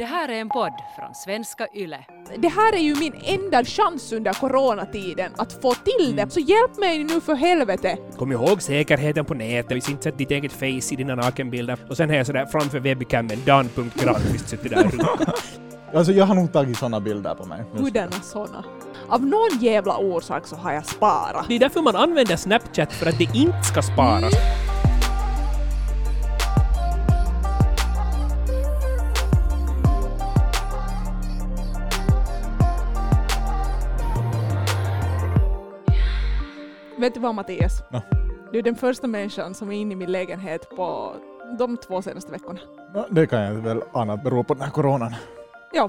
Det här är en podd från svenska YLE. Det här är ju min enda chans under coronatiden att få till det, så hjälp mig nu för helvete! Kom ihåg säkerheten på nätet, vi inte sätt ditt eget face i dina nakenbilder. Och sen har jag sådär framför webcamen, dan.granqvist suttit där. Alltså jag har nog tagit såna bilder på mig. Hurdana såna? Av någon jävla orsak så har jag sparat. Det är därför man använder Snapchat, för att det inte ska sparas. Vet du vad Mattias? Nå. Du är den första människan som är inne i min lägenhet på de två senaste veckorna. No, det kan jag väl ana beror på den här coronan. Ja.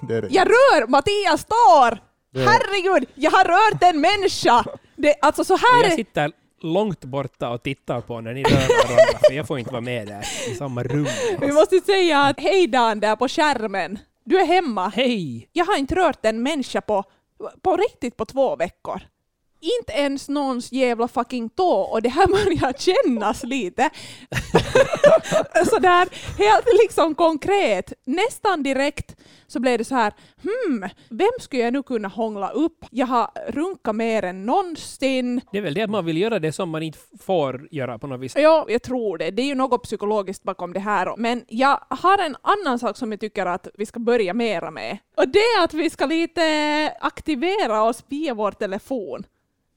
Det är det. Jag rör Mattias står! Det- Herregud, jag har rört en människa! Det, alltså så här jag är... sitter långt borta och tittar på när ni rör varandra, för jag får inte vara med där i samma rum. Vi måste säga att hej Dan där på skärmen. Du är hemma. Hej! Jag har inte rört en människa på, på riktigt på två veckor. Inte ens någons jävla fucking tå och det här börjar kännas lite sådär helt liksom konkret. Nästan direkt så blev det så här, hmm, vem skulle jag nu kunna hångla upp? Jag har runkat mer än någonsin. Det är väl det att man vill göra det som man inte får göra på något vis. Ja, jag tror det. Det är ju något psykologiskt bakom det här. Men jag har en annan sak som jag tycker att vi ska börja mera med. Och det är att vi ska lite aktivera oss via vår telefon.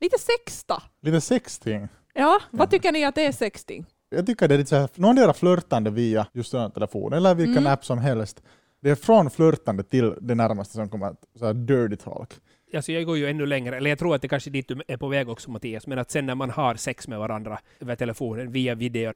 Lite sexta. Lite sexting. Ja, vad tycker ni att det är sexting? Jag tycker det är lite så här, någon del flörtande via just den här telefonen, eller vilken Mm. app som helst. Det är från flörtande till det närmaste som kommer, så här dirty talk. Alltså jag går ju ännu längre, eller jag tror att det kanske är dit du är på väg också Mattias, men att sen när man har sex med varandra över telefonen via video,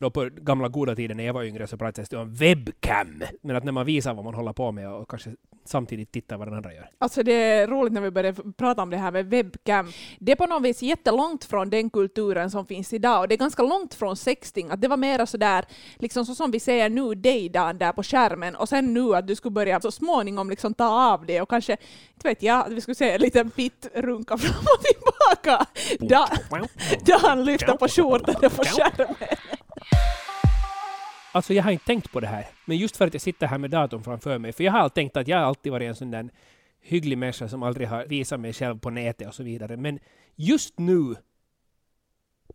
då på gamla goda tiden när jag var yngre så pratades det om webcam. Men att när man visar vad man håller på med och kanske samtidigt tittar vad den andra gör. Alltså det är roligt när vi börjar prata om det här med webcam. Det är på något vis jättelångt från den kulturen som finns idag och det är ganska långt från sexting. Att det var mera sådär, liksom så som vi ser nu dig Dan där på skärmen och sen nu att du skulle börja så småningom liksom ta av det och kanske, inte vet jag, att vi skulle se en liten pitt runka fram och tillbaka. Da, Dan lyfter på skjortan på skärmen. Alltså jag har inte tänkt på det här, men just för att jag sitter här med datorn framför mig, för jag har alltid tänkt att jag alltid varit en sån där hygglig människa som aldrig har visat mig själv på nätet och så vidare, men just nu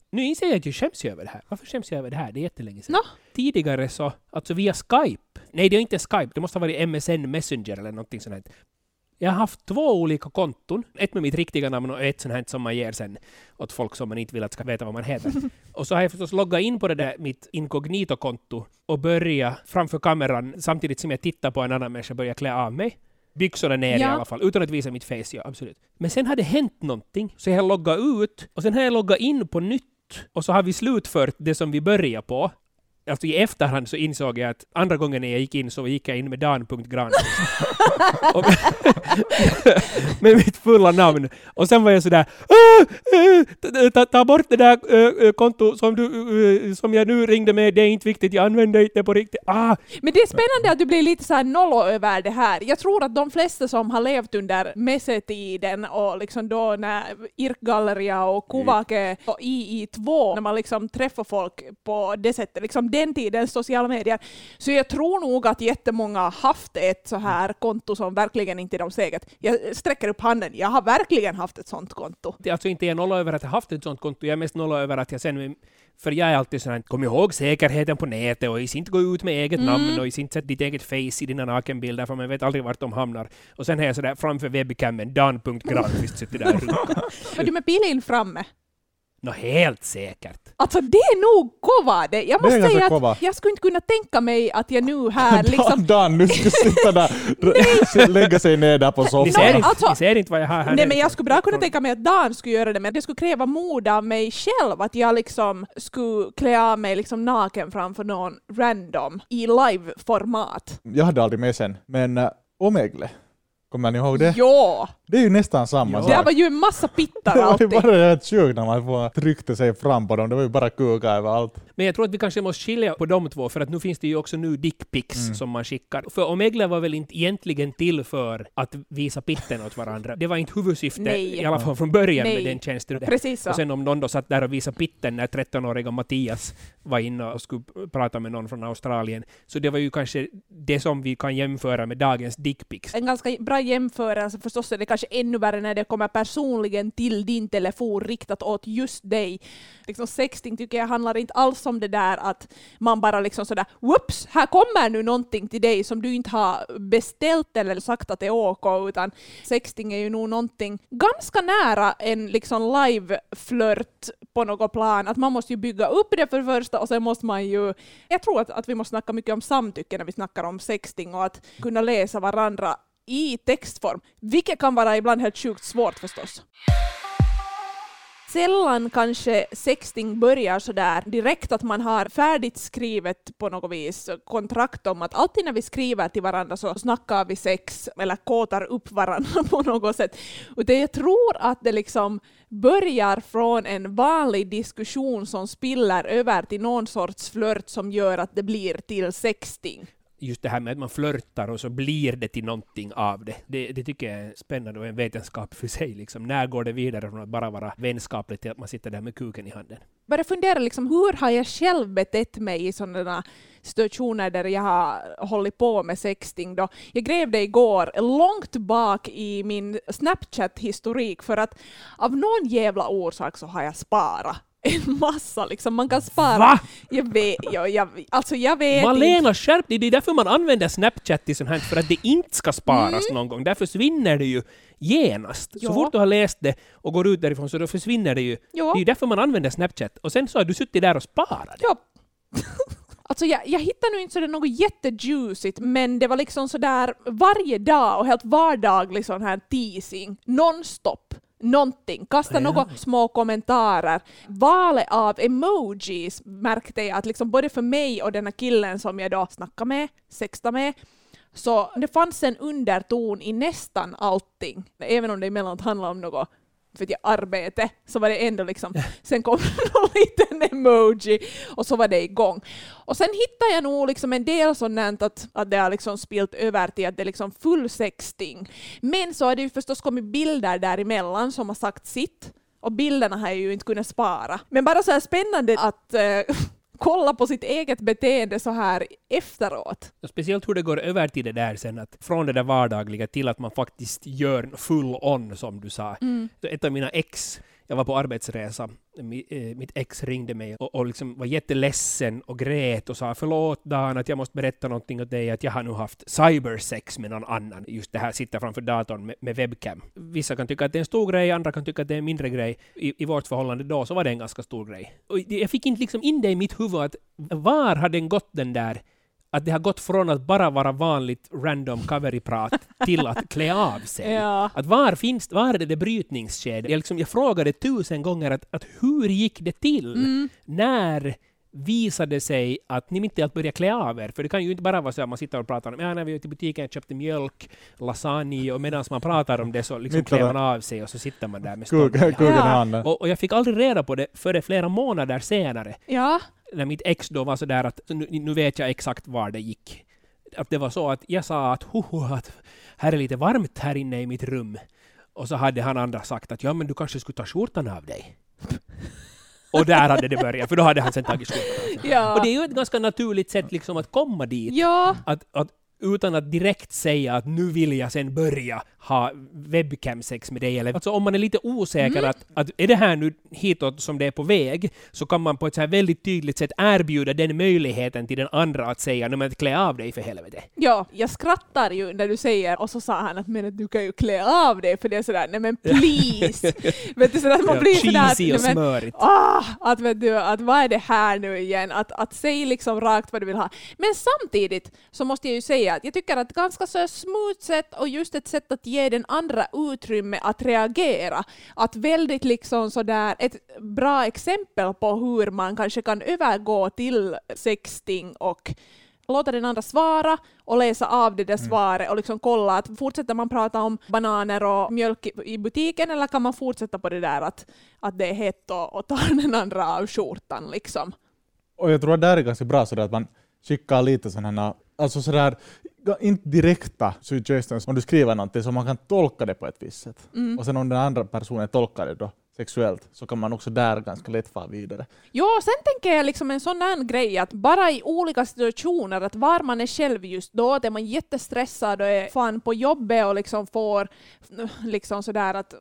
nu inser jag att jag skäms över det här. Varför skäms jag över det här? Det är jättelänge sedan. Nå. Tidigare så, alltså via Skype. Nej, det är inte Skype. Det måste ha varit MSN Messenger eller någonting sånt. här. Jag har haft två olika konton. Ett med mitt riktiga namn och ett sånt här som man ger sen åt folk som man inte vill att ska veta vad man heter. och så har jag förstås loggat in på det där mitt inkognito-konto och börja framför kameran samtidigt som jag tittar på en annan människa börja klä av mig. Byxorna ner i Ja. alla fall, utan att visa mitt face, ja absolut. Men sen har det hänt någonting, så jag har loggat ut och sen har jag loggat in på nytt och så har vi slutfört det som vi började på. Alltså i efterhand så insåg jag att andra gången när jag gick in så gick jag in med dan.granqvist. Och- med mitt fulla namn. Och sen var jag sådär "Ah, eh, ta- bort det där äh, konto som, du, eh, som jag nu ringde med, det är inte viktigt, jag använder inte det på riktigt. Ah, Men det är spännande att du blir lite så här nollo över det här. Jag tror att de flesta som har levt under messetiden och liksom då när Irkgalleria och Kuvake och II2, när man liksom träffar folk på det sättet, liksom den tidens sociala medier, så jag tror nog att jättemånga har haft ett så här konto som verkligen inte är deras eget. Jag sträcker upp handen, jag har verkligen haft ett sånt konto. är alltså inte jag nolla över att jag haft ett sånt konto, jag är mest nolla över att jag sen för jag är alltid sån här, kom ihåg säkerheten på nätet och inte gå ut med eget Mm. namn och inte sätt ditt eget face i dina nakenbilder för man vet aldrig vart de hamnar. Och sen har jag sådär framför webcamen, dan.granqvist suttit där och runkat. Men du med pilen framme. Nå helt säkert. Alltså det är nog kova det. Jag måste säga kova. att jag skulle inte kunna tänka mig att jag nu här liksom... Dan, Dan, nu ska du sitta där, lägga sig ner där på Ni soffan. ser, inte, alltså- ni ser inte vad jag har här. Nej men jag skulle bra kunna tänka mig att Dan skulle göra det, men det skulle kräva mod av mig själv att jag liksom skulle klä av mig liksom naken framför någon random i live-format. Jag hade aldrig med sen, men uh, Omegle, kommer ni ihåg det? Ja! Det är ju nästan samma Ja. Det sak. var ju en massa pittar Det var ju alltid. bara helt sjukt när man får tryckte sig fram på dem. Det var ju bara kuka överallt. Men jag tror att vi kanske måste skilja på de två, för att nu finns det ju också nu dickpics Mm. som man skickar. För Omegle var väl inte egentligen till för att visa pitten åt varandra. Det var inte huvudsyftet, Nej. i alla fall från början Nej. med den tjänsten. Precis så. Och sen om någon då satt där och visade pitten när 13-åriga Mattias var inne och skulle prata med någon från Australien. Så det var ju kanske det som vi kan jämföra med dagens dickpics. En ganska bra jämförelse förstås är det kanske ännu värre när det kommer personligen till din telefon riktat åt just dig. Liksom sexting tycker jag handlar inte alls om det där att man bara liksom sådär whoops, här kommer nu någonting till dig som du inte har beställt eller sagt att det är OK, utan sexting är ju nog någonting ganska nära en liksom live-flört på något plan. Att man måste ju bygga upp det för det första och sen måste man ju... Jag tror att, att vi måste snacka mycket om samtycke när vi snackar om sexting och att kunna läsa varandra i textform, vilket kan vara ibland helt sjukt svårt förstås. Sällan kanske sexting börjar så där direkt att man har färdigt skrivet på något vis kontrakt om att alltid när vi skriver till varandra så snackar vi sex eller kåtar upp varandra på något sätt. Utan jag tror att det liksom börjar från en vanlig diskussion som spiller över till någon sorts flört som gör att det blir till sexting. Just det här med att man flörtar och så blir det till någonting av det. Det, det tycker jag är spännande och en vetenskap för sig. Liksom. När går det vidare från att bara vara vänskapligt till att man sitter där med kuken i handen? började fundera liksom, hur har jag själv betett mig i sådana situationer där jag har hållit på med sexting. Då. Jag grävde igår långt bak i min Snapchat-historik för att av någon jävla orsak så har jag sparat en massa. Liksom. Man kan spara... Va? Jag vet, jag, jag, alltså jag vet inte. Malena, skärp dig! Det är därför man använder Snapchat till sånt här, för att det inte ska sparas någon gång. Där försvinner det ju genast. Ja. Så fort du har läst det och går ut därifrån så då försvinner det ju. Ja. Det är ju därför man använder Snapchat. Och sen så har du suttit där och sparat det. Ja. Alltså jag, jag hittar nu inte sådär något jättejuicigt, men det var liksom sådär varje dag och helt vardaglig sån här teasing, nonstop. Någonting, kasta Ja. några små kommentarer. Valet av emojis märkte jag att liksom både för mig och den här killen som jag då snackade med, sextade med, så det fanns en underton i nästan allting. Även om det emellanåt handlade om något för att jag arbete, så var det ändå liksom, sen kom någon liten emoji och så var det igång. Och sen hittade jag nog liksom en del sånt att, att det har liksom spilt över till att det är liksom full sexting. Men så har det ju förstås kommit bilder däremellan som har sagt sitt. Och bilderna har jag ju inte kunnat spara. Men bara så här spännande att eh, kolla på sitt eget beteende så här efteråt. Och speciellt hur det går över till det där sen, att från det där vardagliga till att man faktiskt gör full on, som du sa. Så Ett av mina ex, jag var på arbetsresa, Eh, mitt ex ringde mig och, och liksom var jätteledsen och grät och sa förlåt Dan att jag måste berätta någonting åt dig att jag har nu haft cybersex med någon annan. Just det här sitta framför datorn med, med webcam. Vissa kan tycka att det är en stor grej, andra kan tycka att det är en mindre grej. I, I vårt förhållande då så var det en ganska stor grej. Och jag fick inte liksom in det i mitt huvud att var har den gått den där att det har gått från att bara vara vanligt random covery-prat till att klä av sig. Ja. Att var finns var är det det brytningsskedet? Jag, liksom, jag frågade tusen gånger att, att hur gick det till? Mm. När visade sig att ni mitt i allt började klä av er? För det kan ju inte bara vara så att man sitter och pratar om ja, när vi var till butiken och köpte mjölk, lasagne och medan man pratar om det så liksom klär man av sig och så sitter man där med stånd. i Ja. handen. Och, och jag fick aldrig reda på det före flera månader senare Ja. När mitt ex då var sådär att nu, nu vet jag exakt var det gick. Att det var så att jag sa att hoho, att här är lite varmt här inne i mitt rum. Och så hade han andra sagt att ja men du kanske skulle ta skjortan av dig. Och där hade det börjat, för då hade han sen tagit skjortan. Ja. Och det är ju ett ganska naturligt sätt liksom att komma dit. ja. Att, att utan att direkt säga att nu vill jag sen börja ha webcam-sex med dig. Eller, alltså om man är lite osäker Mm. att, att är det här nu hitåt som det är på väg, så kan man på ett så här väldigt tydligt sätt erbjuda den möjligheten till den andra att säga nej men klä av dig för helvete. Ja, jag skrattar ju när du säger, och så sa han att men du kan ju klä av dig för det är sådär, nej men please! vet du, sådär, att man Ja, blir sådär att, och smörigt. ah, att vet du, att vad är det här nu igen? Att, att säga liksom rakt vad du vill ha. Men samtidigt så måste jag ju säga att jag tycker att ganska så smooth sätt och just ett sätt att ge den andra utrymme att reagera. Att väldigt liksom sådär, ett bra exempel på hur man kanske kan övergå till sexting och låta den andra svara och läsa av det där svaret och liksom kolla att fortsätter man prata om bananer och mjölk i, butiken eller kan man fortsätta på det där att, att det är hett och, och tar den andra av skjortan liksom. Och jag tror att det här är ganska bra sådär att man skickar lite sådana, alltså sådär, inte direkta suggestions om du skriver någonting så man kan tolka det på ett visst sätt. Mm. Och sen om den andra personen tolkar det då sexuellt så kan man också där ganska lätt fara vidare. Jo, sen tänker jag liksom en sån där grej att bara i olika situationer, att var man är själv just då, att är man jättestressad och är fan på jobbet och liksom får liksom sådär att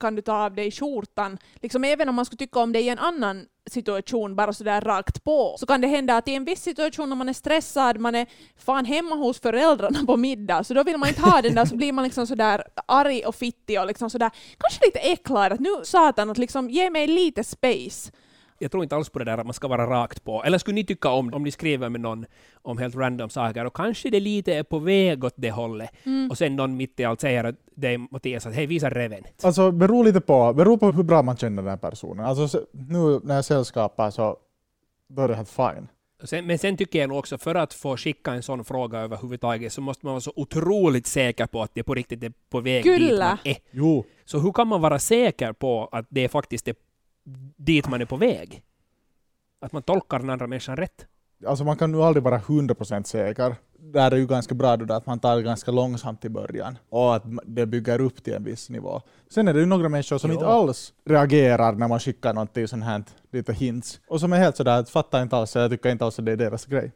kan du ta av dig skjortan, liksom även om man skulle tycka om det i en annan situation bara sådär rakt på, så kan det hända att i en viss situation när man är stressad, man är fan hemma hos föräldrarna på middag, så då vill man inte ha den där, så blir man liksom sådär arg och fittig och liksom sådär, kanske lite äcklad, att nu satan, att liksom ge mig lite space. Jag tror inte alls på det där att man ska vara rakt på. Eller skulle ni tycka om om ni skriver med någon om helt random saker och kanske det lite är på väg åt det hållet Mm. och sen någon mitt i allt säger att det är Mattias att hej visa reven. Alltså beror lite på, beror på hur bra man känner den här personen. Alltså nu när jag sällskapar så då är det helt fine. Sen, men sen tycker jag nog också, för att få skicka en sån fråga överhuvudtaget, så måste man vara så otroligt säker på att det på riktigt är på väg dit Kyllä. man är. Jo, Så hur kan man vara säker på att det faktiskt är dit man är på väg? Att man tolkar den andra människan rätt? alltså man kan ju aldrig vara 100% säker. Där är ju ganska bra då att man tar det ganska långsamt i början och att det bygger upp till en viss nivå. Sen är det ju några människor som Ja. inte alls reagerar när man skickar någonting sånt här, lite hints. Och som är helt sådär att fattar inte alls, jag tycker inte alls att det är deras grej.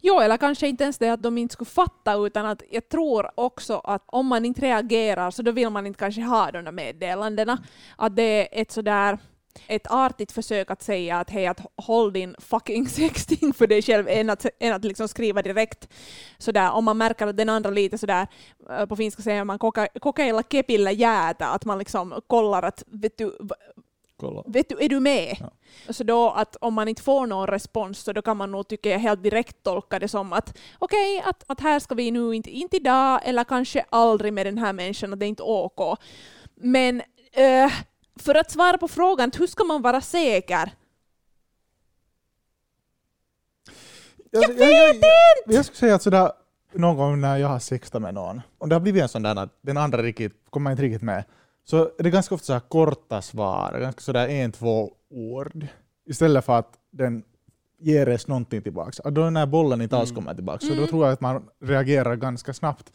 Jo, eller kanske inte ens det att de inte skulle fatta, utan att jag tror också att om man inte reagerar så då vill man inte kanske ha de där meddelandena. Att det är ett sådär ett artigt försök att säga att hej, att håll din fucking sexting för dig själv än att, än att liksom skriva direkt sådär om man märker att den andra lite sådär eh, på finska säger man koka, kokeilla kepillä jäätä, att man liksom kollar att vet du, Kolla. vet du, är du med? Ja. Så då att om man inte får någon respons så då kan man nog tycka jag helt direkt tolka det som att okej, att, att här ska vi nu inte, inte idag eller kanske aldrig med den här människan, att det är inte OK. Men eh, för att svara på frågan, hur ska man vara säker? Jag, jag vet inte! Jag skulle säga att sådär, någon gång när jag har sextat med någon, och det har blivit en sån där att den andra riktigt, kommer inte riktigt med, så är det ganska ofta så korta svar, ganska sådär en, två ord, istället för att den ger oss någonting tillbaka. Och då när bollen inte alls Mm. kommer tillbaka, så Mm. då tror jag att man reagerar ganska snabbt.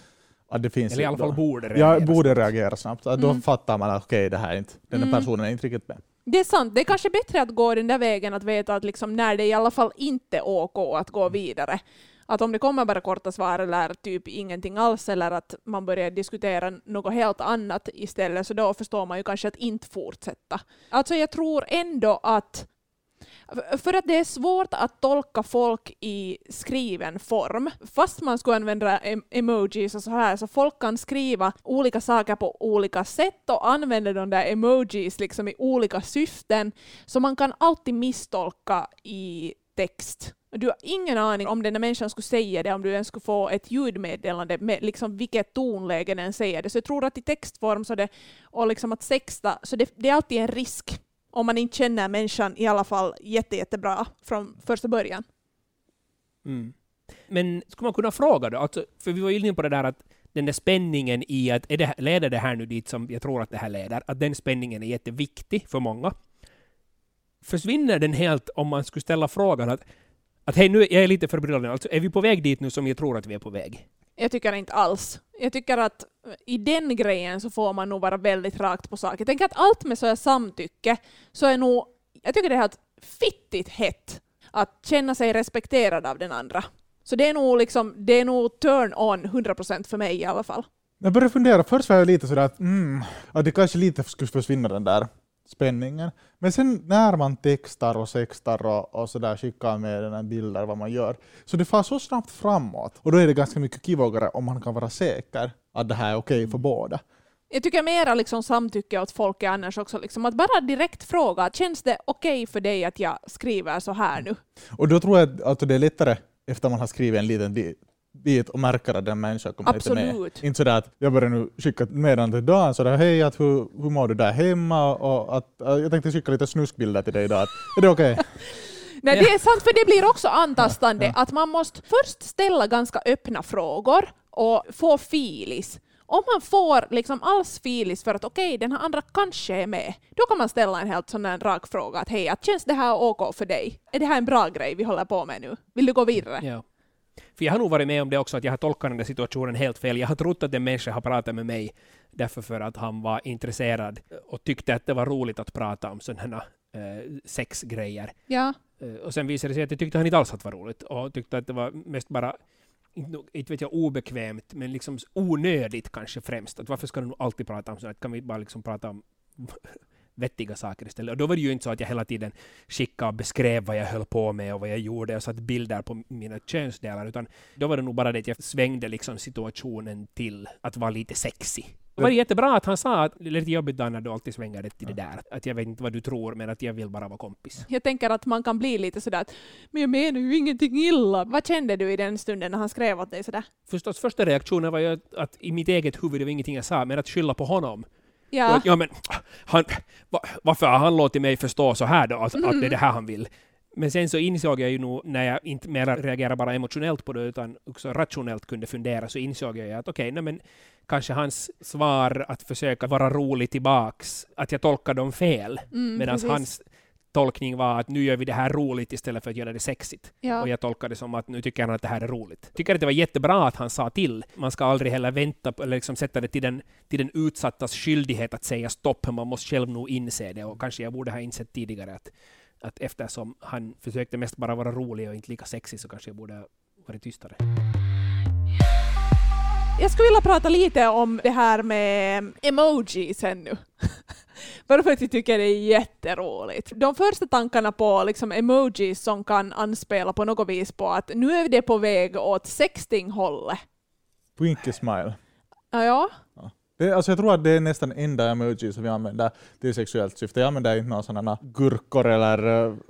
Att det finns Eller i alla då- fall borde Ja, reagera borde snabbt. reagera snabbt. Att Då Mm. fattar man att okej, det här är inte, den här Mm. personen är inte riktigt med. Det är sant, det är kanske bättre att gå den där vägen att veta att liksom när det i alla fall inte är OK att gå vidare. Att om det kommer bara korta svar eller typ ingenting alls eller att man börjar diskutera något helt annat istället så då förstår man ju kanske att inte fortsätta. Alltså jag tror ändå att för att det är svårt att tolka folk i skriven form, fast man skulle använda emojis och så här, så folk kan skriva olika saker på olika sätt och använda de där emojis liksom i olika syften, så man kan alltid misstolka i text. Du har ingen aning om den där människan skulle säga det, om du ens skulle få ett ljudmeddelande med liksom vilket tonläge den säger det. Så jag tror att i textform så det, och liksom att sexta, så det, det är alltid en risk om man inte känner människan i alla fall jätte, jättebra från första början. Mm. Men skulle man kunna fråga då, alltså, för vi var ju inne på det där att den där spänningen i att är det, leder det här nu dit som jag tror att det här leder, att den spänningen är jätteviktig för många. Försvinner den helt om man skulle ställa frågan att, att hej, nu jag är lite förbryllad, alltså är vi på väg dit nu som jag tror att vi är på väg? Jag tycker inte alls. Jag tycker att i den grejen så får man nog vara väldigt rakt på sak. Jag tänker att allt med så här samtycke så är nog, jag tycker det är helt fittigt hett att känna sig respekterad av den andra. Så det är nog liksom, det är nog turn on 100% för mig i alla fall. Jag började fundera, först var jag lite sådär att, mm, att det kanske lite skulle försvinna den där spänningen. Men sen när man textar och sextar och, och sådär skickar med bilder vad man gör, så det far så snabbt framåt. Och då är det ganska mycket kivågare om man kan vara säker att det här är okej för båda. Jag tycker mera liksom samtycke åt folk är annars också. Liksom att bara direkt fråga, känns det okej för dig att jag skriver så här nu? Och då tror jag att det är lättare efter man har skrivit en liten bit och märker att den människan kommer inte med. Absolut. Inte sådär att jag börjar nu skicka ett meddelande till Dan sådär hej, att hur, hur mår du där hemma? Och att, att jag tänkte skicka lite snuskbilder till dig idag. Att, är det okej? Nej, Ja. det är sant, för det blir också antastande att man måste först ställa ganska öppna frågor och få filis. Om man får liksom alls filis för att okej, den här andra kanske är med, då kan man ställa en helt sån där rak fråga att hej, att känns det här OK för dig? Är det här en bra grej vi håller på med nu? Vill du gå vidare? Ja. För jag har nog varit med om det också, att jag har tolkat den där situationen helt fel. Jag har trott att en människa har pratat med mig därför för att han var intresserad och tyckte att det var roligt att prata om sådana eh, sexgrejer. Ja. Eh, och sen visade det sig att det tyckte han inte alls att det var roligt och tyckte att det var mest bara inte vet jag, obekvämt, men liksom onödigt kanske främst. Att varför ska du alltid prata om sånt? Kan vi bara liksom prata om vettiga saker istället? Och då var det ju inte så att jag hela tiden skickade och beskrev vad jag höll på med och vad jag gjorde och satte bilder på mina könsdelar, utan då var det nog bara det att jag svängde liksom situationen till att vara lite sexy. Det var jättebra att han sa att det är lite jobbigt då när du alltid svänger det till det där. Att jag vet inte vad du tror, men att jag vill bara vara kompis. Jag tänker att man kan bli lite sådär att men jag menar ju ingenting illa. Vad kände du i den stunden när han skrev åt dig sådär? Förstås första reaktionen var ju att, att i mitt eget huvud, det var ingenting jag sa, men att skylla på honom. Ja. Att, ja men, han, va, varför har han låtit mig förstå så här då, att, att det är det här han vill? Men sen så insåg jag ju nog, när jag inte mer reagerade bara emotionellt på det, utan också rationellt kunde fundera, så insåg jag ju att okej, nej men kanske hans svar att försöka vara rolig tillbaks, att jag tolkade dem fel. Mm, Medan hans tolkning var att nu gör vi det här roligt istället för att göra det sexigt. Ja. Och jag tolkade det som att nu tycker han att det här är roligt. Tycker att det var jättebra att han sa till. Man ska aldrig heller vänta på, eller liksom sätta det till den, till den utsattas skyldighet att säga stopp. Man måste själv nog inse det och kanske jag borde ha insett tidigare att, att eftersom han försökte mest bara vara rolig och inte lika sexig så kanske jag borde ha varit tystare. Jag skulle vilja prata lite om det här med emojis ännu. Bara för att jag tycker det är jätteroligt. De första tankarna på liksom emojis som kan anspela på något vis på att nu är det på väg åt sexting-hållet. Winky smile. Ja, ja. Det, alltså jag tror att det är nästan enda emoji som vi använder till sexuellt syfte. Jag använder inte några sådana gurkor eller,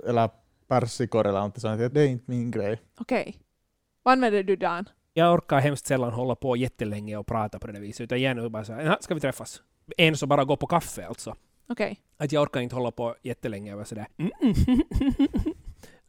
eller persikor eller något sånt. Det är inte min grej. okej. Vad använder du Dan? Jag orkar hemskt sällan hålla på jättelänge och prata på det viset, utan gärna bara så här, "Ja, ska vi träffas? En så bara gå på kaffe alltså. Okej. Att jag orkar inte hålla på jättelänge och sådär mm, mm,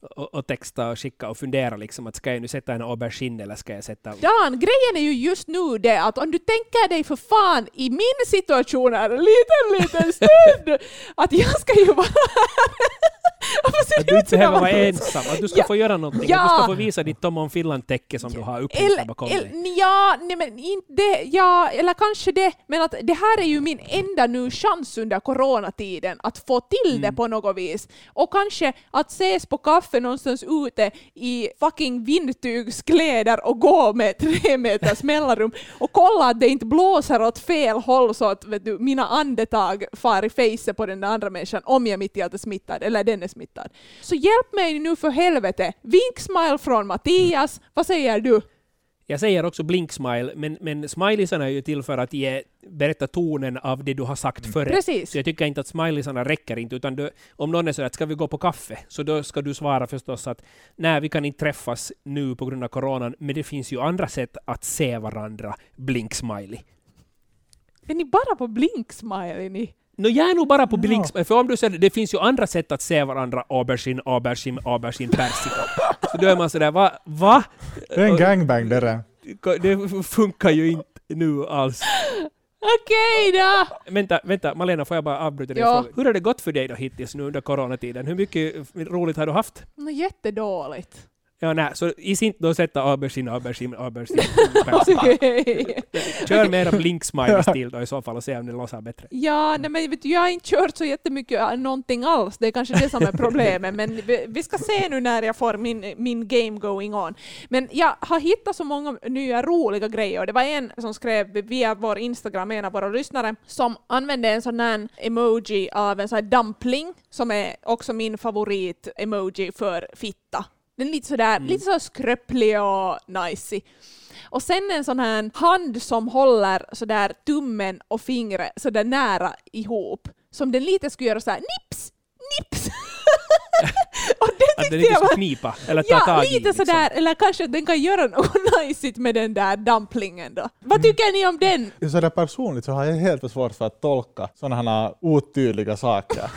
och, och texta och skicka och fundera liksom att ska jag nu sätta en aubergine eller ska jag sätta... Dan, grejen är ju just nu det att om du tänker dig för fan i min situation här en liten, liten stund att jag ska ju vara här och få se Att du ut inte behöver vara ensam, att du ska Ja. få göra någonting, Ja. att du ska få visa ditt Tom och Finland-täcke som du har där bakom Eller, dig. ja, nej men inte, ja, eller kanske det, men att det här är ju min enda nu chans under coronatiden att få till det Mm. på något vis. Och kanske att ses på kaffe någonstans ute i fucking vindtygskläder och gå med tre meters mellanrum och kolla att det inte blåser åt fel håll så att vet du, mina andetag far i facet på den andra människan om jag mitt i allt är smittad, eller den är smittad. Så hjälp mig nu för helvete! Vinksmile från Mattias, vad säger du? Jag säger också blink-smile, men, men smileysarna är ju till för att ge, berätta tonen av det du har sagt före. Precis. Så jag tycker inte att smileysarna räcker inte, utan du, om någon är så att ska vi gå på kaffe, så då ska du svara förstås att nej, vi kan inte träffas nu på grund av coronan, men det finns ju andra sätt att se varandra, blink-smiley. Är ni bara på blinksmile? Är ni? Nå, jag är nog bara på Ja. blink för om du säger det finns ju andra sätt att se varandra, aubergine, aubergine, aubergine, persika. Så då är man sådär, va? va? Det är en gangbang det där. Det funkar ju inte nu alls. Okej då! Vänta, vänta, Malena, får jag bara avbryta dig? Ja. fråga? Hur har det gått för dig då hittills nu under coronatiden? Hur mycket roligt har du haft? Nå, Jättedåligt. Ja, nej, så is inte då sätta aubergine, aubergine, aubergine. Okej. Kör mera blink-smiley-stil då i så fall och se om det låtsar bättre. Ja, nej, men vet du, jag har inte kört så jättemycket äh, någonting alls. Det är kanske det som är problemet. Men vi, vi ska se nu när jag får min, min game going on. Men jag har hittat så många nya roliga grejer. Och det var en som skrev via vår Instagram, en av våra lyssnare, som använde en sån här emoji av en sån här dumpling, som är också min favorit-emoji för fitta. Den är lite sådär, lite så skröplig och nice. Och sen en sån här hand som håller sådär tummen och fingret sådär nära ihop. Som den lite skulle göra såhär nips, nips. Och det Att den inte jag ska var... knipa eller ta Ja, tag i. lite liksom. sådär, eller kanske att den kan göra något nice med den där dumplingen då. Vad Mm. tycker ni om den? Så där personligt så har jag helt för svårt för att tolka sådana här otydliga saker.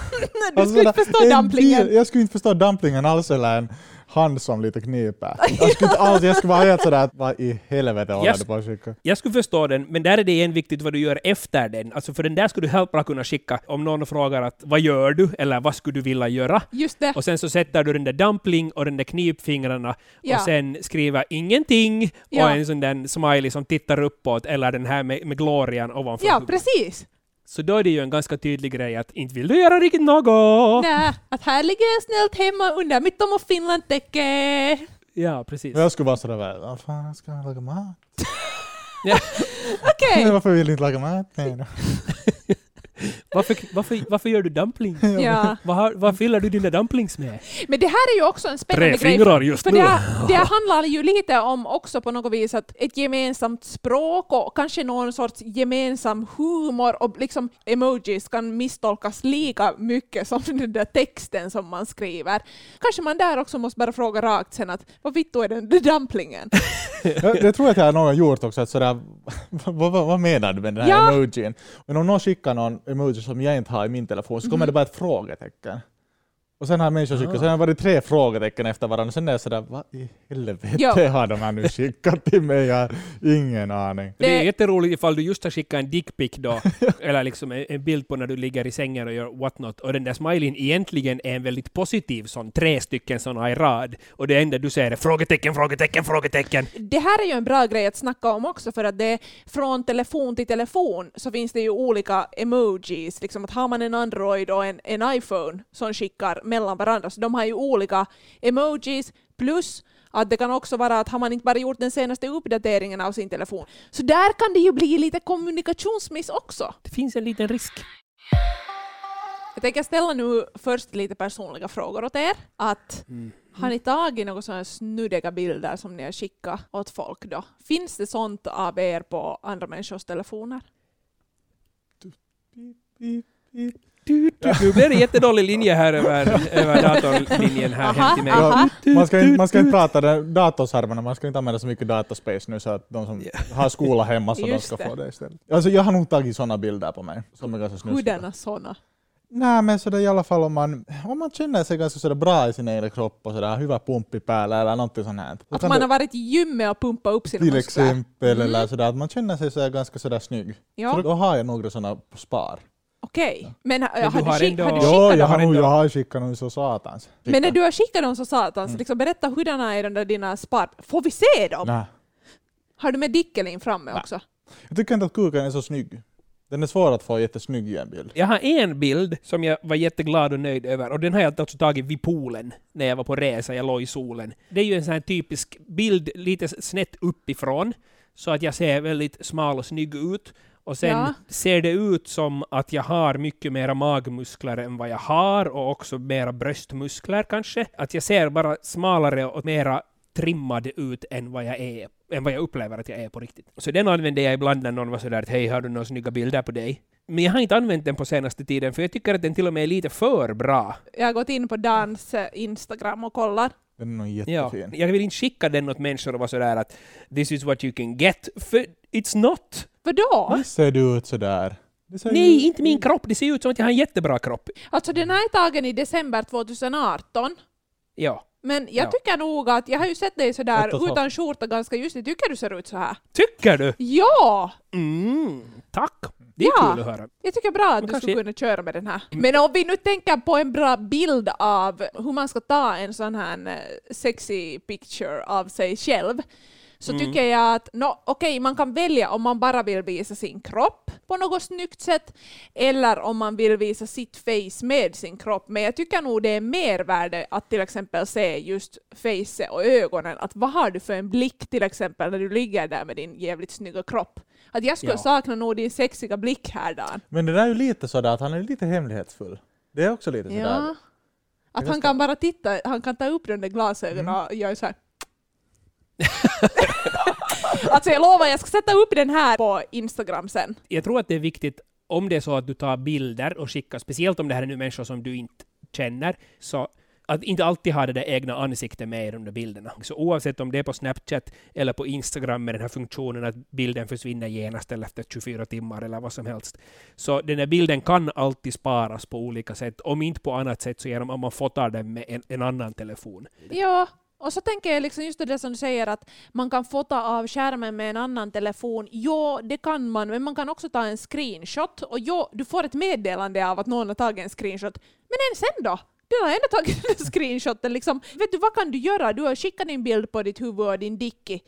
Du Alltså, skulle inte sådär, förstå en dumplingen. bil- Jag skulle inte förstå dumplingen alls eller en hand som lite kniper. Jag skulle, inte alls, jag skulle vara helt sådär att vad i helvete håller du på att skicka? Jag skulle förstå den, men där är det igen viktigt vad du gör efter den. Alltså för den där skulle du helt bra kunna skicka om någon frågar att vad gör du eller vad skulle du vilja göra? Just det. Och sen så sätter du den där dumpling och den där knipfingrarna Ja. och sen skriver ingenting Ja. och en sån där smiley som tittar uppåt eller den här med, med glorian ovanför Ja, huvudet. precis. Så då är det ju en ganska tydlig grej att inte vill du göra riktigt något. Nej, att här ligger jag snällt hemma under mitt Tom och Finland-täcke. Ja, precis. Jag skulle vara sådär, vad fan ska jag laga mat? Okej. Varför vill du inte laga mat? Nej. Varför, varför, varför gör du dumplings? Ja. Vad, har- vad fyller du dina dumplings med? Men det här är ju också en spännande Tre grej. fingrar just För nu. det, här- det här handlar ju lite om också på något vis att ett gemensamt språk och kanske någon sorts gemensam humor och liksom emojis kan misstolkas lika mycket som den där texten som man skriver. Kanske man där också måste bara fråga rakt sen att vad vittu är den där dumplingen? Jag, det tror jag att jag har någon gjort också, att sådär, vad, vad, vad menar du med den här Ja. emojin? Men om någon skickar någon emoji som jag inte har i min telefon så kommer det bara ett frågetecken. Och sen har människor skickat, sen har det varit tre frågetecken efter varandra, sen är jag sådär, vad i helvete har de här nu skickat till mig? Jag har ingen aning. Det är jätteroligt ifall du just har skickat en dickpic då, eller liksom en, en bild på när du ligger i sängen och gör whatnot, och den där smileyn egentligen är en väldigt positiv sån, tre stycken såna i rad, och det enda du säger är frågetecken, frågetecken, frågetecken. Det här är ju en bra grej att snacka om också för att det från telefon till telefon så finns det ju olika emojis. Liksom att har man en Android och en, en iPhone som skickar mellan varandra så de har ju olika emojis plus att det kan också vara att har man inte bara gjort den senaste uppdateringen av sin telefon så där kan det ju bli lite kommunikationsmiss också. Det finns en liten risk. Jag tänker ställa nu först lite personliga frågor åt er. Att har ni tagit några sådana snuddiga bilder som ni har skickat åt folk då? Finns det sånt av er på andra människors telefoner? Du, du, nu blir det jättedålig linje här över, över datorlinjen här Aha, hem till mig. aha. Man ska, inte, man ska inte prata där datorskärmarna, man ska inte använda så mycket dataspace nu så att de som har skola hemma så de ska det. få det istället. Alltså jag har nog tagit sådana bilder på mig som är ganska snuskiga. Hurdana sådana? Nej men sådär i alla fall om man, om man känner sig ganska sådär bra i sin egen kropp och sådär hyvä pump i päällä eller någonting sånt här. Att man har varit i gymmet och pumpat upp sina till muskler? exempel Mm. eller sådär att man känner sig sådär ganska sådär snygg. Ja, Så då har jag några sådana spar. Okej. Men, har, du har, har du skick, ändå- har du Ja, Jo, skickat jag dem? har, nog, ändå- jag har skickat dem så satans. Men när du har skickat dem så satans, Mm. liksom, berätta hurdana är de där dina spar... Får vi se dem? Nej. Har du med Dickelin framme Nej. också? Jag tycker inte att kuken är så snygg. Den är svår att få jättesnygg i en bild. Jag har en bild som jag var jätteglad och nöjd över och den har jag också tagit vid poolen när jag var på resa, jag låg i solen. Det är ju en sån här typisk bild lite snett uppifrån så att jag ser väldigt smal och snygg ut. Och sen Ja. ser det ut som att jag har mycket mera magmuskler än vad jag har och också mera bröstmuskler kanske. Att jag ser bara smalare och mera trimmad ut än vad jag är, än vad jag upplever att jag är på riktigt. Så den använde jag ibland när någon var sådär att hej, har du några snygga bilder på dig? Men jag har inte använt den på senaste tiden för jag tycker att den till och med är lite för bra. Jag har gått in på Dans eh, Instagram och kollat. Den är nog Ja, jättefin. jag vill inte skicka den åt människor och vara sådär att this is what you can get, för it's not. Vadå? Visst ser du ut sådär? Det Nej, ju- inte min kropp. Det ser ut som att jag har en jättebra kropp. Alltså den här är tagen i december 2018. Ja. Men jag Ja. tycker nog att, jag har ju sett dig sådär utan skjorta ganska just, jag tycker du ser ut så här. Tycker du? Ja! Mm, tack. Det är Ja. kul att höra. Jag tycker bra att Men du kanske- skulle kunna köra med den här. Men om vi nu tänker på en bra bild av hur man ska ta en sån här eh, sexy picture av sig själv, så Mm. tycker jag att no, okej, man kan välja om man bara vill visa sin kropp på något snyggt sätt, eller om man vill visa sitt face med sin kropp. Men jag tycker nog det är mervärde att till exempel se just face och ögonen, att vad har du för en blick till exempel när du ligger där med din jävligt snygga kropp. Att jag skulle Ja. sakna nog din sexiga blick här Dan. Men det där är ju lite sådär att han är lite hemlighetsfull. Det är också lite sådär. Ja. Att han kan bara titta, han kan ta upp de där glasögonen och göra så här. alltså jag lovar, jag ska sätta upp den här på Instagram sen. Jag tror att det är viktigt om det är så att du tar bilder och skickar, speciellt om det här är nu människor som du inte känner, så att inte alltid ha det där egna ansiktet med i de där bilderna. Så oavsett om det är på Snapchat eller på Instagram med den här funktionen att bilden försvinner genast eller efter 24 timmar eller vad som helst. Så den här bilden kan alltid sparas på olika sätt, om inte på annat sätt så genom att man fotar den med en, en annan telefon. Ja, och så tänker jag liksom just det som du säger att man kan fota av skärmen med en annan telefon. Jo, det kan man, men man kan också ta en screenshot. Och jo, du får ett meddelande av att någon har tagit en screenshot. Men än sen då? Du har ändå tagit den screenshoten. Liksom. Vet du, vad kan du göra? Du har skickat din bild på ditt huvud och din dickie.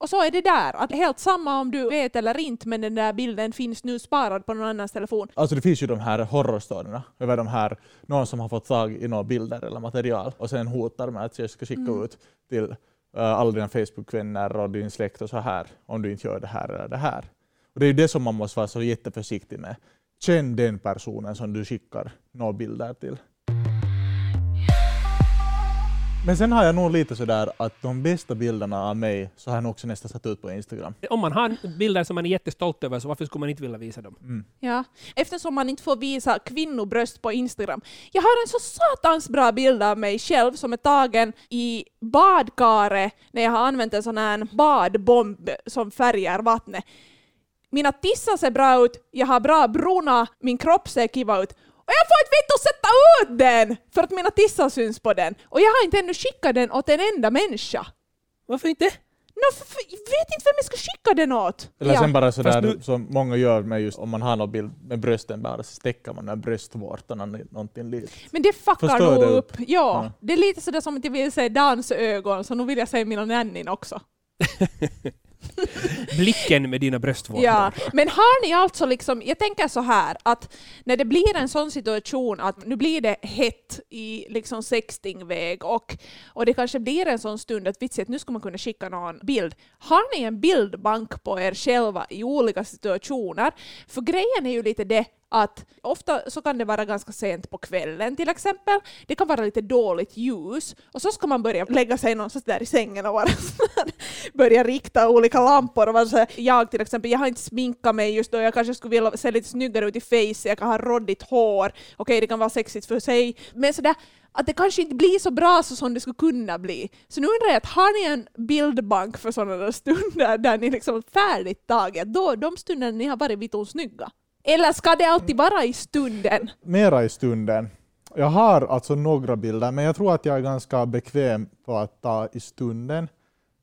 Och så är det där. Att helt samma om du vet eller inte, men den där bilden finns nu sparad på någon annans telefon. Alltså det finns ju de här horrorstorierna över de här, någon som har fått tag i några bilder eller material och sen hotar med att jag ska skicka Mm. ut till uh, alla dina Facebook-vänner och din släkt och så här om du inte gör det här eller det här. Och det är ju det som man måste vara så jätteförsiktig med. Känn den personen som du skickar några bilder till. Men sen har jag nog lite sådär att de bästa bilderna av mig så har jag nog också nästan satt ut på Instagram. Om man har bilder som man är jättestolt över, så varför skulle man inte vilja visa dem? Mm. Ja, eftersom man inte får visa kvinnobröst på Instagram. Jag har en så satans bra bild av mig själv som är tagen i badkaret när jag har använt en sån här badbomb som färgar vattnet. Mina tissar ser bra ut, jag har bra bruna, min kropp ser kiva ut. Och jag får inte vett att sätta ut den! För att mina tissar syns på den. Och jag har inte ännu skickat den åt en enda människa. Varför inte? Jag vet inte vem jag ska skicka den åt. Eller Ja. sen bara sådär nu- som många gör med just om man har någon bild med brösten bara så stäcker man den ni- någonting litet. Men det fuckar Förstör nog upp. upp. Ja, Ja. det är lite sådär som att jag vill säga dansögon, så nu vill jag säga mina nannin också. Blicken med dina bröstvårtor. Ja, men har ni alltså liksom, jag tänker så här att när det blir en sån situation att nu blir det hett i liksom sextingväg och, och det kanske blir en sån stund att vitsigt, nu ska man kunna skicka någon bild. Har ni en bildbank på er själva i olika situationer? För grejen är ju lite det att ofta så kan det vara ganska sent på kvällen till exempel. Det kan vara lite dåligt ljus och så ska man börja lägga sig någonstans där i sängen och bara börja rikta olika lampor. Och vara så här, jag till exempel, jag har inte sminkat mig just då, jag kanske skulle vilja se lite snyggare ut i face, jag kan ha roddigt hår, okej det kan vara sexigt för sig, men sådär att det kanske inte blir så bra så som det skulle kunna bli. Så nu undrar jag, har ni en bildbank för sådana där stunder där ni liksom färdigt taget, då, de stunderna ni har varit vitton snygga? Eller ska det alltid vara i stunden? Mera i stunden. Jag har alltså några bilder, men jag tror att jag är ganska bekväm på att ta i stunden.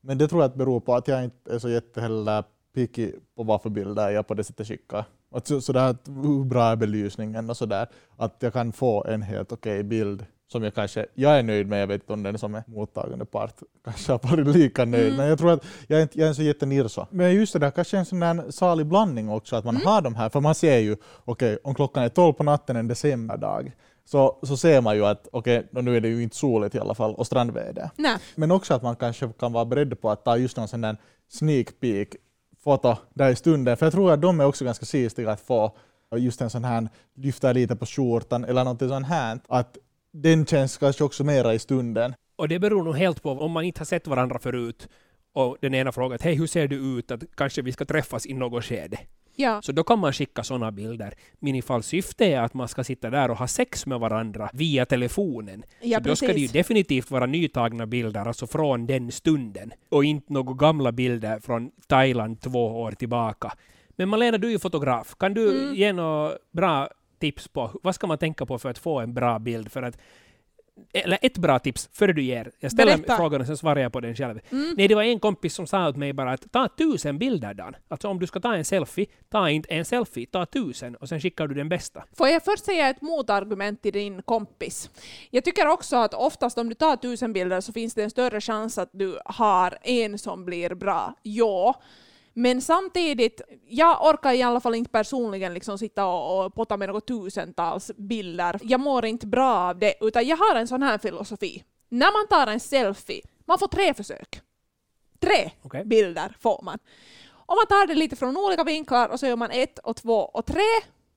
Men det tror jag beror på att jag inte är så jätteheller picky på vad för bilder jag på det sättet skickar. Att så, så där, hur bra är belysningen och sådär. Att jag kan få en helt okej bild som jag kanske, jag är nöjd med, jag vet inte om den som är mottagande part kanske har varit lika nöjd, Mm. men jag tror att jag är inte jag är så jättenirso. Men just det där, kanske en sån där salig blandning också, att man Mm. har de här, för man ser ju, okej, om klockan är 12 på natten en decemberdag, så, så ser man ju att okej, nå nu är det ju inte soligt i alla fall, och strandväder. Nej. Men också att man kanske kan vara beredd på att ta just någon sån där sneak peek foto där i stunden, för jag tror att de är också ganska sistiga att få just en sån här, lyfta lite på skjortan eller någonting sånt här, att den känns kanske också mera i stunden. Och det beror nog helt på om man inte har sett varandra förut och den ena frågar att hej, hur ser du ut? Att kanske vi ska träffas i något skede. Ja. Så då kan man skicka sådana bilder. Men ifall syftet är att man ska sitta där och ha sex med varandra via telefonen, Ja, så då ska det ju precis. definitivt vara nytagna bilder, alltså från den stunden. Och inte några gamla bilder från Thailand två år tillbaka. Men Malena, du är ju fotograf. Kan du Mm. ge några bra tips på vad ska man tänka på för att få en bra bild? För att eller ett bra tips före du ger. Jag ställer Berätta. frågan och sen svarar jag på den själv. Mm. Nej, det var en kompis som sa åt mig bara att ta tusen bilder Dan. Alltså om du ska ta en selfie, ta inte en selfie, ta tusen och sen skickar du den bästa. Får jag först säga ett motargument till din kompis? Jag tycker också att oftast om du tar tusen bilder så finns det en större chans att du har en som blir bra. Ja. Men samtidigt, jag orkar i alla fall inte personligen liksom sitta och, och potta med något tusentals bilder. Jag mår inte bra av det, utan jag har en sån här filosofi. När man tar en selfie, man får tre försök. Tre Okej? bilder får man. Om man tar det lite från olika vinklar och så gör man ett och två och tre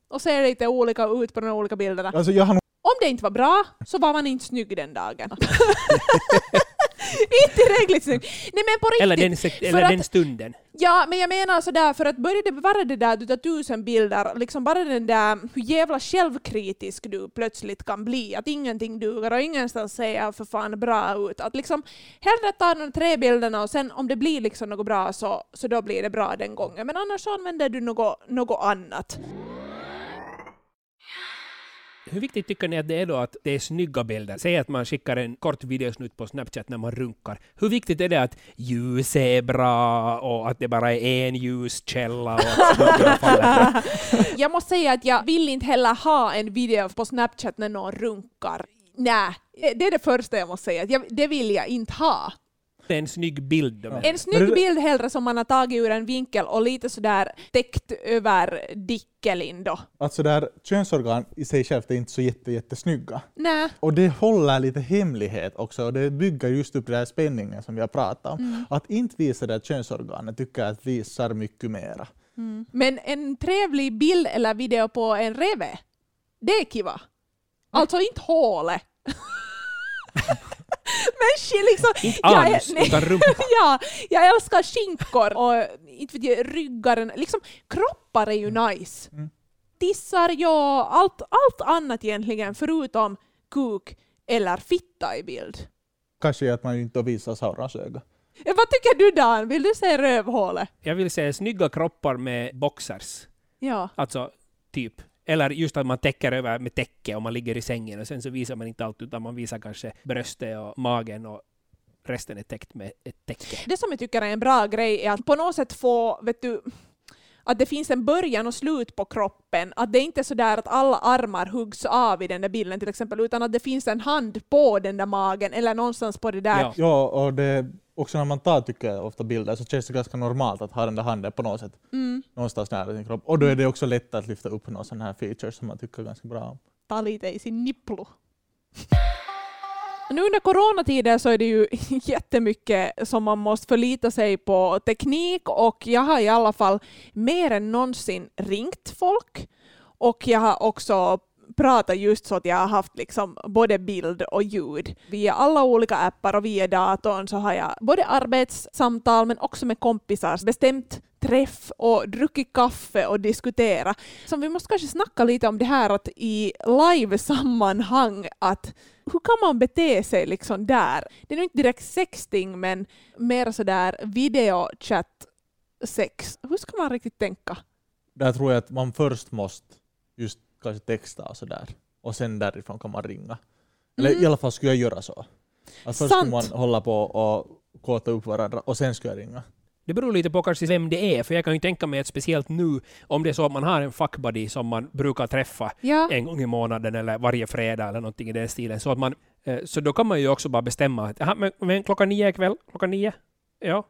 och ser lite olika ut på de olika bilderna. Alltså jag har nog Om det inte var bra så var man inte snygg den dagen. inte tillräckligt snygg. Nej men på riktigt. Eller den, sek- för eller att- den stunden. Ja, men jag menar sådär, för att börja det vara det där du tar tusen bilder, liksom bara den där hur jävla självkritisk du plötsligt kan bli, att ingenting duger och ingenstans ser för fan bra ut. Att liksom hellre ta de tre bilderna och sen om det blir liksom något bra så, så då blir det bra den gången. Men annars så använder du något, något annat. Hur viktigt tycker ni att det är då att det är snygga bilder? Säg att man skickar en kort videosnutt på Snapchat när man runkar. Hur viktigt är det att ljuset är bra och att det bara är en ljuskälla och att? Jag måste säga att jag vill inte heller ha en video på Snapchat när någon runkar. Nej, det är det första jag måste säga. Det vill jag inte ha. Är en snygg bild. Är. En snygg bild hellre som man har tagit ur en vinkel och lite sådär täckt över dickelin då. Att sådär, könsorgan i sig självt är inte så jätte, jättesnygga. Nej. Och det håller lite hemlighet också och det bygger just upp den här spänningen som vi har pratat om. Att inte visa det könsorganet tycker jag att visar mycket mera. Men en trevlig bild eller video på en reve, det är kiva. Alltså inte hålet. Men shit, liksom... Inte jag anus, nej. utan rumpa. ja, jag älskar skinkor och inte vet jag, ryggaren. Liksom, kroppar är ju nice. Mm. Tissar, ja, allt, allt annat egentligen förutom kuk eller fitta i bild. Kanske att man inte visar Saurons öga. Ja, Vad tycker du Dan? Vill du se rövhålet? Jag vill se snygga kroppar med boxers. Ja. Alltså, typ. Eller just att man täcker över med täcke och man ligger i sängen och sen så visar man inte allt utan man visar kanske bröstet och magen och resten är täckt med ett täcke. Det som jag tycker är en bra grej är att på något sätt få, vet du, att det finns en början och slut på kroppen. Att det inte är så där att alla armar huggs av i den där bilden till exempel, utan att det finns en hand på den där magen eller någonstans på det där. Ja. Ja, och det, också när man tar tycker jag ofta bilder så känns det ganska normalt att ha den där handen på något sätt Mm. någonstans nära sin kropp. Och då är det också lätt att lyfta upp någon sån här feature som man tycker ganska bra om. Ta lite i sin nipplo. Nu under coronatider så är det ju jättemycket som man måste förlita sig på teknik och jag har i alla fall mer än någonsin ringt folk och jag har också pratar just så att jag har haft liksom både bild och ljud. Via alla olika appar och via datorn så har jag både arbetssamtal men också med kompisar bestämt träff och druckit kaffe och diskutera. Så vi måste kanske snacka lite om det här att i live-sammanhang att hur kan man bete sig liksom där? Det är nog inte direkt sexting men mer sådär videochatt sex. Hur ska man riktigt tänka? Där tror jag att man först måste just kanske texta och sådär. Och sen därifrån kan man ringa. Eller Mm. i alla fall skulle jag göra så. Att först skulle man hålla på och kåta upp varandra och sen skulle jag ringa. Det beror lite på kanske vem det är, för jag kan ju tänka mig att speciellt nu, om det är så att man har en fuckbuddy som man brukar träffa Ja. en gång i månaden eller varje fredag eller någonting i den stilen, så att man, eh, så då kan man ju också bara bestämma att "Jaha, men, men klockan nio ikväll, klockan nio, ja,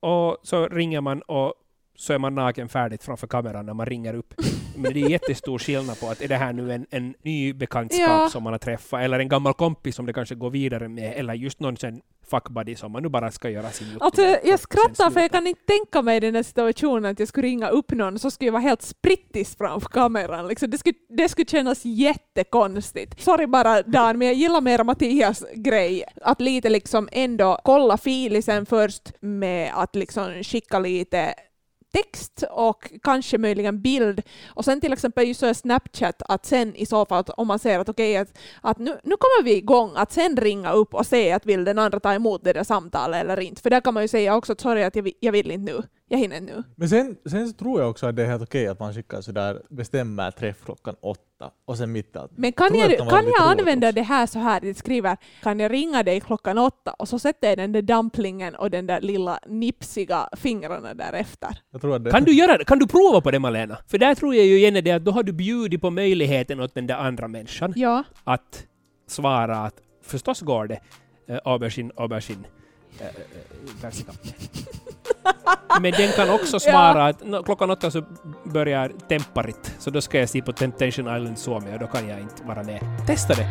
och så ringer man och så är man naken färdigt framför kameran när man ringer upp. Men det är jättestor skillnad på att är det här nu en, en ny bekantskap Ja. som man har träffat, eller en gammal kompis som det kanske går vidare med, eller just någon sen fuckbuddy som man nu bara ska göra sin Alltså, YouTube och jag skrattar för jag kan inte tänka mig den här situationen att jag skulle ringa upp någon så skulle jag vara helt sprittis framför kameran. Liksom, det, skulle, det skulle kännas jättekonstigt. Sorry bara Dan, men jag gillar mer Mattias grej. Att lite liksom ändå kolla filisen först med att liksom skicka lite text och kanske möjligen bild. Och sen till exempel just så är Snapchat att sen i så fall om man ser att okej att, att nu, nu kommer vi igång att sen ringa upp och se att vill den andra ta emot det där samtalet eller inte. För där kan man ju säga också att sorry att jag, vill- jag vill inte nu. Jag hinner inte nu. Men sen, sen så tror jag också att det är helt okej att man skickar sådär, bestämmer träff klockan åtta och sen mitt i allt. Men kan jag, var kan jag använda också. det här så här? Jag skriver kan jag ringa dig klockan åtta och så sätter jag den där dumplingen och den där lilla nipsiga fingrarna därefter. Jag tror att det, Kan du, göra, det? kan du prova på det Malena? För där tror jag ju igen är det att då har du bjudit på möjligheten åt den där andra människan Ja. att svara att förstås går det, äh, aubergine, aubergine. Äh, äh, persika. Men den kan också svara att "Nå, klockan åtta så börjar Temparit, så då ska jag se på Temptation Island Suomi och då kan jag inte vara med. Testa det!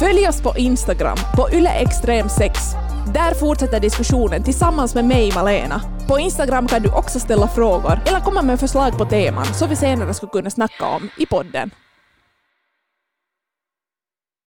Följ oss på Instagram, på yleextrem6. Där fortsätter diskussionen tillsammans med mig, Malena. På Instagram kan du också ställa frågor eller komma med förslag på teman som vi senare skulle kunna snacka om i podden.